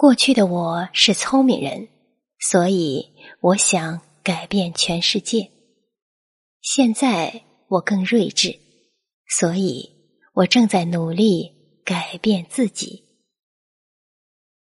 过去的我是聪明人所以我想改变全世界。现在我更睿智所以我正在努力改变自己。